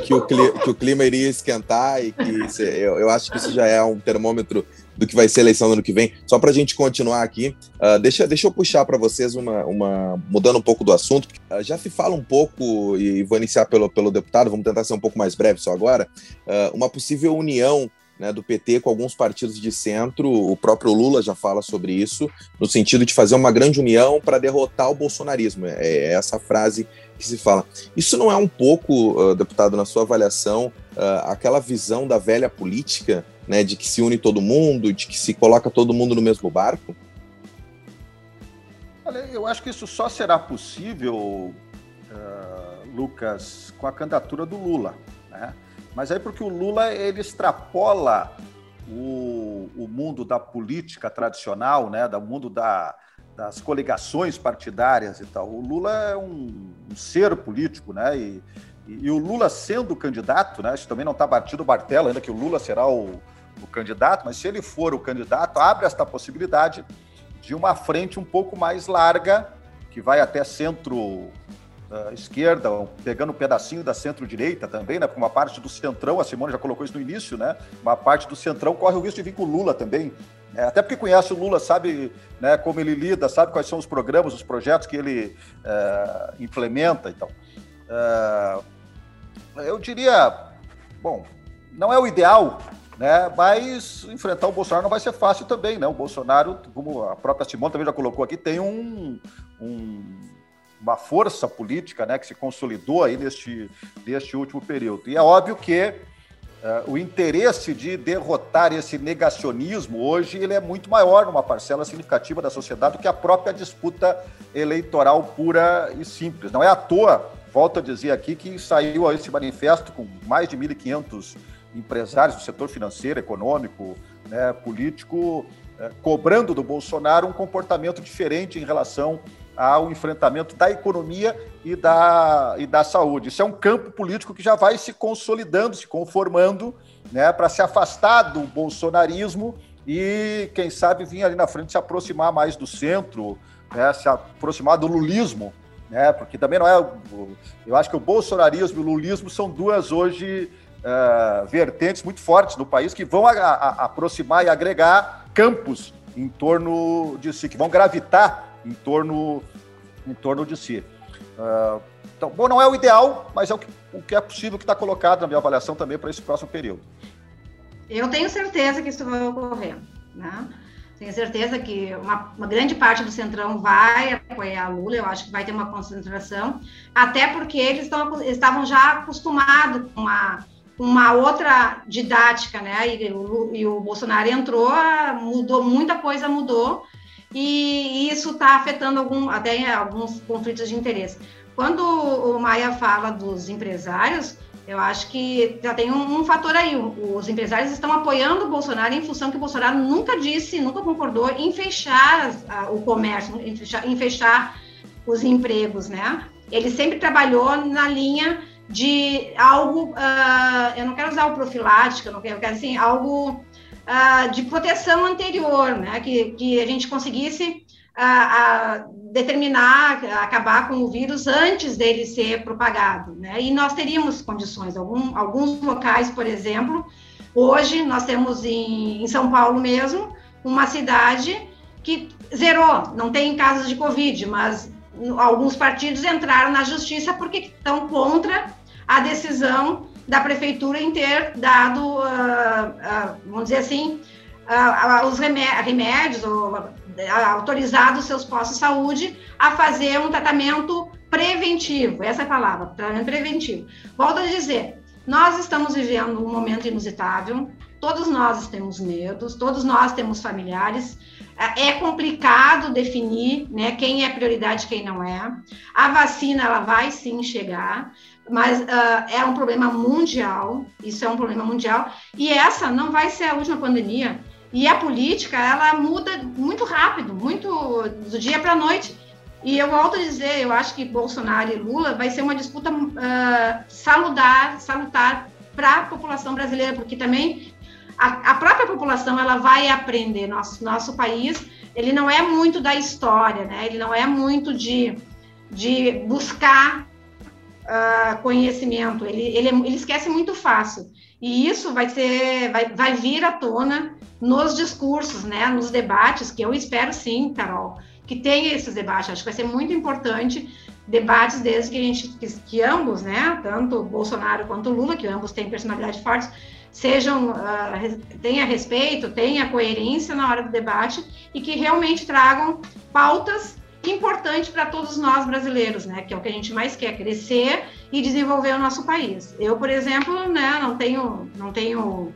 que, o clima, que, o clima, iria esquentar e que eu, eu acho que isso já é um termômetro do que vai ser a eleição no ano que vem. Só para a gente continuar aqui, uh, deixa, deixa eu puxar para vocês uma, uma. mudando um pouco do assunto. Uh, já se fala um pouco, e vou iniciar pelo, pelo deputado, vamos tentar ser um pouco mais breve só agora, uh, uma possível união né, do PT com alguns partidos de centro. O próprio Lula já fala sobre isso, no sentido de fazer uma grande união para derrotar o bolsonarismo. É, é, essa frase que se fala. Isso não é um pouco, uh, deputado, na sua avaliação, uh, aquela visão da velha política, né, de que se une todo mundo, de que se coloca todo mundo no mesmo barco? Olha, eu acho que isso só será possível, uh, Lucas, com a candidatura do Lula. Né? Mas aí porque o Lula ele extrapola o, o mundo da política tradicional, né, do mundo da, das coligações partidárias e tal. O Lula é um, um ser político, né? E, e, e, o Lula sendo candidato, né? Isso também não está batido o martelo ainda que o Lula será o, o candidato, mas se ele for o candidato, abre esta possibilidade de uma frente um pouco mais larga, que vai até centro esquerda, pegando um pedacinho da centro-direita também, né? Porque uma parte do centrão, a Simone já colocou isso no início, né? Uma parte do centrão corre o risco de vir com o Lula também. Né? Até porque conhece o Lula, sabe né, como ele lida, sabe quais são os programas, os projetos que ele uh, implementa então. Uh, eu diria, bom, não é o ideal, né? Mas enfrentar o Bolsonaro não vai ser fácil também, né? O Bolsonaro, como a própria Simone também já colocou aqui, tem um, um uma força política né, que se consolidou aí neste, neste último período. E é óbvio que uh, o interesse de derrotar esse negacionismo hoje ele é muito maior numa parcela significativa da sociedade do que a própria disputa eleitoral pura e simples. Não é à toa, volto a dizer aqui, que saiu esse manifesto com mais de 1.500 empresários do setor financeiro, econômico, né, político, eh, cobrando do Bolsonaro um comportamento diferente em relação ao enfrentamento da economia e da, e da saúde. Isso é um campo político que já vai se consolidando, se conformando, né, para se afastar do bolsonarismo e, quem sabe, vir ali na frente se aproximar mais do centro, né, se aproximar do lulismo, né, porque também não é. Eu acho que o bolsonarismo e o lulismo são duas hoje uh, vertentes muito fortes no país que vão a, a, aproximar e agregar campos em torno de si, que vão gravitar em torno, em torno de si. Uh, então, bom, não é o ideal, mas é o que, o que é possível que está colocado na minha avaliação também para esse próximo período. Eu tenho certeza que isso vai ocorrer. Né? Tenho certeza que uma, uma, grande parte do Centrão vai apoiar Lula, eu acho que vai ter uma concentração, até porque eles estão, estavam já acostumados com uma, uma outra didática, né? E o, e o Bolsonaro entrou, mudou, muita coisa mudou, e isso está afetando algum, até alguns conflitos de interesse. Quando o Maia fala dos empresários, eu acho que já tem um, um, fator aí. Os empresários estão apoiando o Bolsonaro em função que o Bolsonaro nunca disse, nunca concordou em fechar o comércio, em fechar, em fechar, os empregos, né? Ele sempre trabalhou na linha de algo, uh, eu não quero usar o profilático, eu não quero, eu quero assim, algo uh, de proteção anterior, né? que, que a gente conseguisse uh, uh, determinar, acabar com o vírus antes dele ser propagado. Né? E nós teríamos condições, algum, alguns locais, por exemplo, hoje nós temos em, em São Paulo mesmo, uma cidade que zerou, não tem casos de Covid, mas alguns partidos entraram na justiça porque estão contra a decisão da prefeitura em ter dado, uh, uh, vamos dizer assim, uh, os remédios, ou, autorizado seus postos de saúde a fazer um tratamento preventivo, essa é a palavra, tratamento preventivo. Volto a dizer, nós estamos vivendo um momento inusitável, todos nós temos medos, todos nós temos familiares, é complicado definir né, quem é prioridade e quem não é. A vacina ela vai sim chegar, mas uh, é um problema mundial, isso é um problema mundial, e essa não vai ser a última pandemia. E a política, ela muda muito rápido, muito do dia para a noite. E eu volto a dizer, eu acho que Bolsonaro e Lula vai ser uma disputa uh, saludar, salutar para a população brasileira, porque também a, a, própria população ela vai aprender. Nosso, nosso país ele não é muito da história, né? Ele não é muito de, de buscar uh, conhecimento. Ele, ele, ele esquece muito fácil. E isso vai ser, vai, vai vir à tona nos discursos, né? Nos debates, que eu espero sim, Carol, que tenha esses debates. Acho que vai ser muito importante debates desde que a gente que, que ambos, né? Tanto Bolsonaro quanto Lula, que ambos têm personalidade fortes sejam uh, tenha respeito, tenha coerência na hora do debate e que realmente tragam pautas importantes para todos nós brasileiros, né? Que é o que a gente mais quer, crescer e desenvolver o nosso país. Eu, por exemplo, né, não tenho não tenho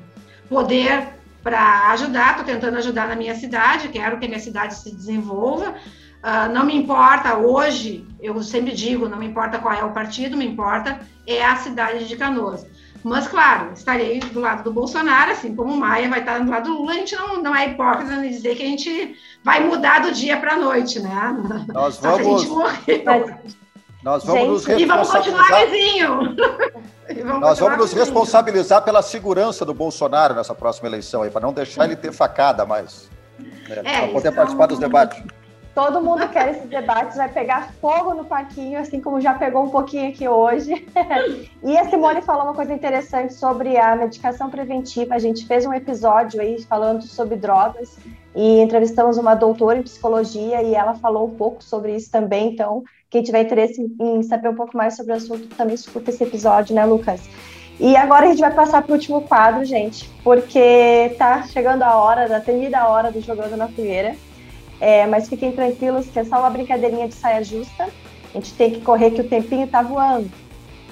poder para ajudar, estou tentando ajudar na minha cidade, quero que a minha cidade se desenvolva. Uh, não me importa hoje, eu sempre digo, não me importa qual é o partido, me importa é a cidade de Canoas. Mas, claro, estarei do lado do Bolsonaro, assim como o Maia vai estar do lado do Lula. A gente não, não é hipócrita em dizer que a gente vai mudar do dia para a noite, né? Nós vamos. Nós vamos gente, nos responsabilizar. E vamos continuar vizinho. Vamos Nós vamos nos responsabilizar pela segurança do Bolsonaro nessa próxima eleição aí, para não deixar ele ter facada mais. Né, é, para poder participar dos debates. Todo mundo quer esses debates, vai pegar fogo no parquinho, assim como já pegou um pouquinho aqui hoje. e a Simone falou uma coisa interessante sobre a medicação preventiva. A gente fez um episódio aí falando sobre drogas e entrevistamos uma doutora em psicologia e ela falou um pouco sobre isso também. Então, quem tiver interesse em saber um pouco mais sobre o assunto, também escuta esse episódio, né, Lucas? E agora a gente vai passar para o último quadro, gente, porque tá chegando a hora, da temida hora do Jogando na Fogueira. É, mas fiquem tranquilos que é só uma brincadeirinha de saia justa. A gente tem que correr que o tempinho tá voando.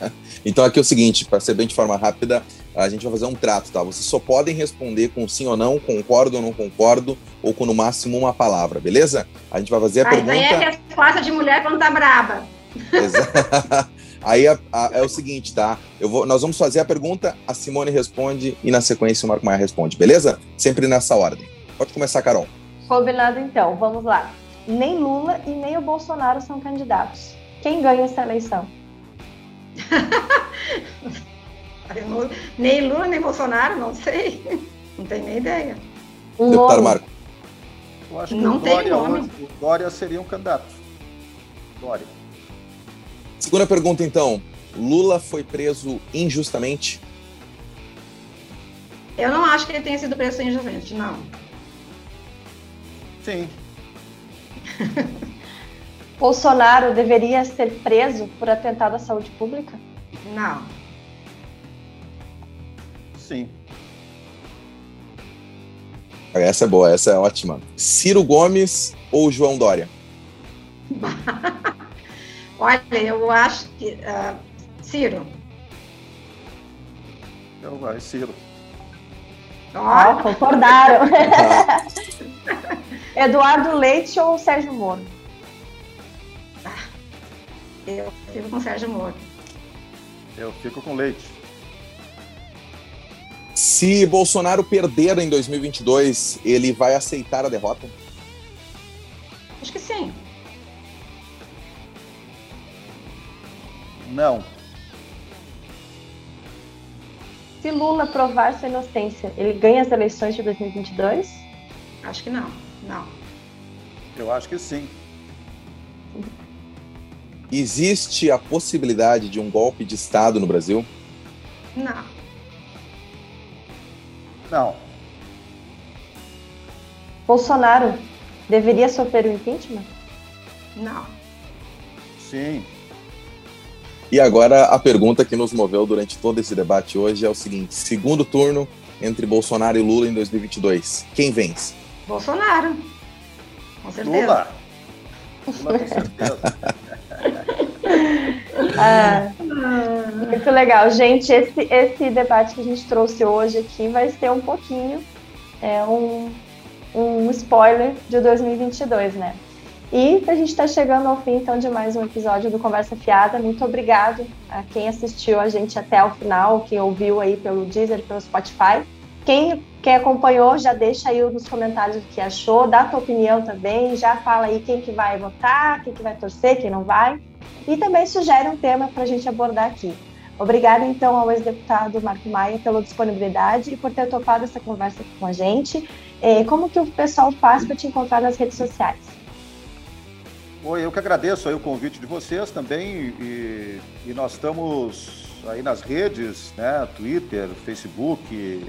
Então aqui é o seguinte, para ser bem de forma rápida, a gente vai fazer um trato, tá? Vocês só podem responder com sim ou não, concordo ou não concordo, ou com no máximo uma palavra, beleza? A gente vai fazer a pergunta. Aí é a resposta de mulher quando tá braba. Aí a, a, é o seguinte, tá? Eu vou, nós vamos fazer a pergunta, a Simone responde e na sequência o Marco Maia responde, beleza? Sempre nessa ordem. Pode começar, Carol. Combinado então, vamos lá. Nem Lula e nem o Bolsonaro são candidatos. Quem ganha essa eleição? nem Lula nem Bolsonaro, não sei. Não tenho nem ideia. Um Deputado Marco. Eu acho que não o Dória, tem nome. o Dória seria um candidato. Dória. Segunda pergunta, então. Lula foi preso injustamente? Eu não acho que ele tenha sido preso injustamente, não. Sim. Bolsonaro deveria ser preso por atentado à saúde pública? Não. Sim. Essa é boa, essa é ótima. Ciro Gomes ou João Dória? Olha, eu acho que. Uh, Ciro. Então vai, Ciro. Ó, oh, concordaram. Eduardo Leite ou Sérgio Moro? Eu fico com Sérgio Moro. Eu fico com Leite. Se Bolsonaro perder em 2022, ele vai aceitar a derrota? Acho que sim. Não. Se Lula provar sua inocência, ele ganha as eleições de 2022? Acho que não. Não. Eu acho que sim. Existe a possibilidade de um golpe de Estado no Brasil? Não. Não. Bolsonaro deveria sofrer o impeachment? Não. Sim. E agora a pergunta que nos moveu durante todo esse debate hoje é o seguinte: segundo turno entre Bolsonaro e Lula em 2022, quem vence? Bolsonaro. Com certeza. Lula. Lula com certeza. ah, muito legal. Gente, esse, esse debate que a gente trouxe hoje aqui vai ser um pouquinho é, um, um spoiler de 2022, né? E a gente está chegando ao fim, então, de mais um episódio do Conversa Fiada. Muito obrigado a quem assistiu a gente até o final, quem ouviu aí pelo Deezer, pelo Spotify. Quem, quem acompanhou, já deixa aí nos comentários o que achou, dá a tua opinião também, já fala aí quem que vai votar, quem que vai torcer, quem não vai. E também sugere um tema para a gente abordar aqui. Obrigada, então, ao ex-deputado Marco Maia pela disponibilidade e por ter topado essa conversa com a gente. É, como que o pessoal faz para te encontrar nas redes sociais? Oi, eu que agradeço o convite de vocês também e, e nós estamos aí nas redes, né, Twitter, Facebook,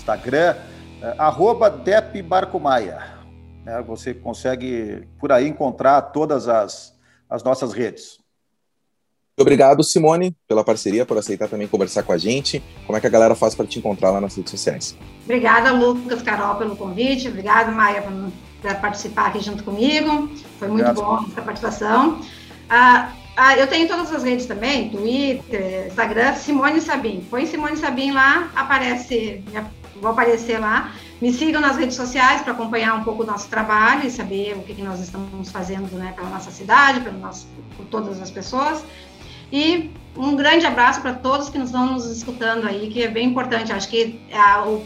Instagram, é, arroba Dep Barcomaia. É, você consegue por aí encontrar todas as, as nossas redes. Obrigado, Simone, pela parceria, por aceitar também conversar com a gente. Como é que a galera faz para te encontrar lá nas redes sociais? Obrigada, Lucas, Carol, pelo convite. Obrigado, Maia, por participar aqui junto comigo. Foi muito Obrigado. bom essa participação. Ah, ah, eu tenho todas as redes também, Twitter, Instagram, Simone Sabim. Põe Simone Sabim lá, aparece, vou aparecer lá. Me sigam nas redes sociais para acompanhar um pouco o nosso trabalho e saber o que, que nós estamos fazendo né, pela nossa cidade, pelo nosso, por todas as pessoas. E um grande abraço para todos que nos estão nos escutando aí, que é bem importante. Acho que a, o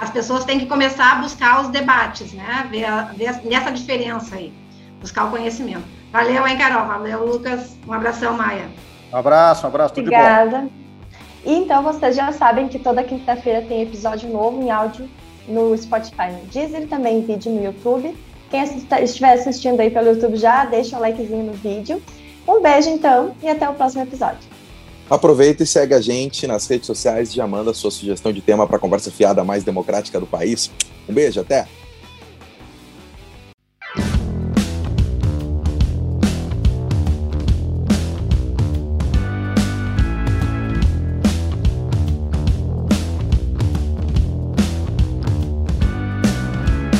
as pessoas têm que começar a buscar os debates, né? Ver, ver essa diferença aí, buscar o conhecimento. Valeu, hein, Carol? Valeu, Lucas. Um abração, Maia. Um abraço, um abraço, tudo Obrigada. E então vocês já sabem que toda quinta-feira tem episódio novo em áudio no Spotify, no Deezer, também vídeo no YouTube. Quem estiver assistindo aí pelo YouTube já deixa o um likezinho no vídeo. Um beijo então e até o próximo episódio. Aproveita e segue a gente nas redes sociais e já manda sua sugestão de tema para a conversa fiada mais democrática do país. Um beijo, até!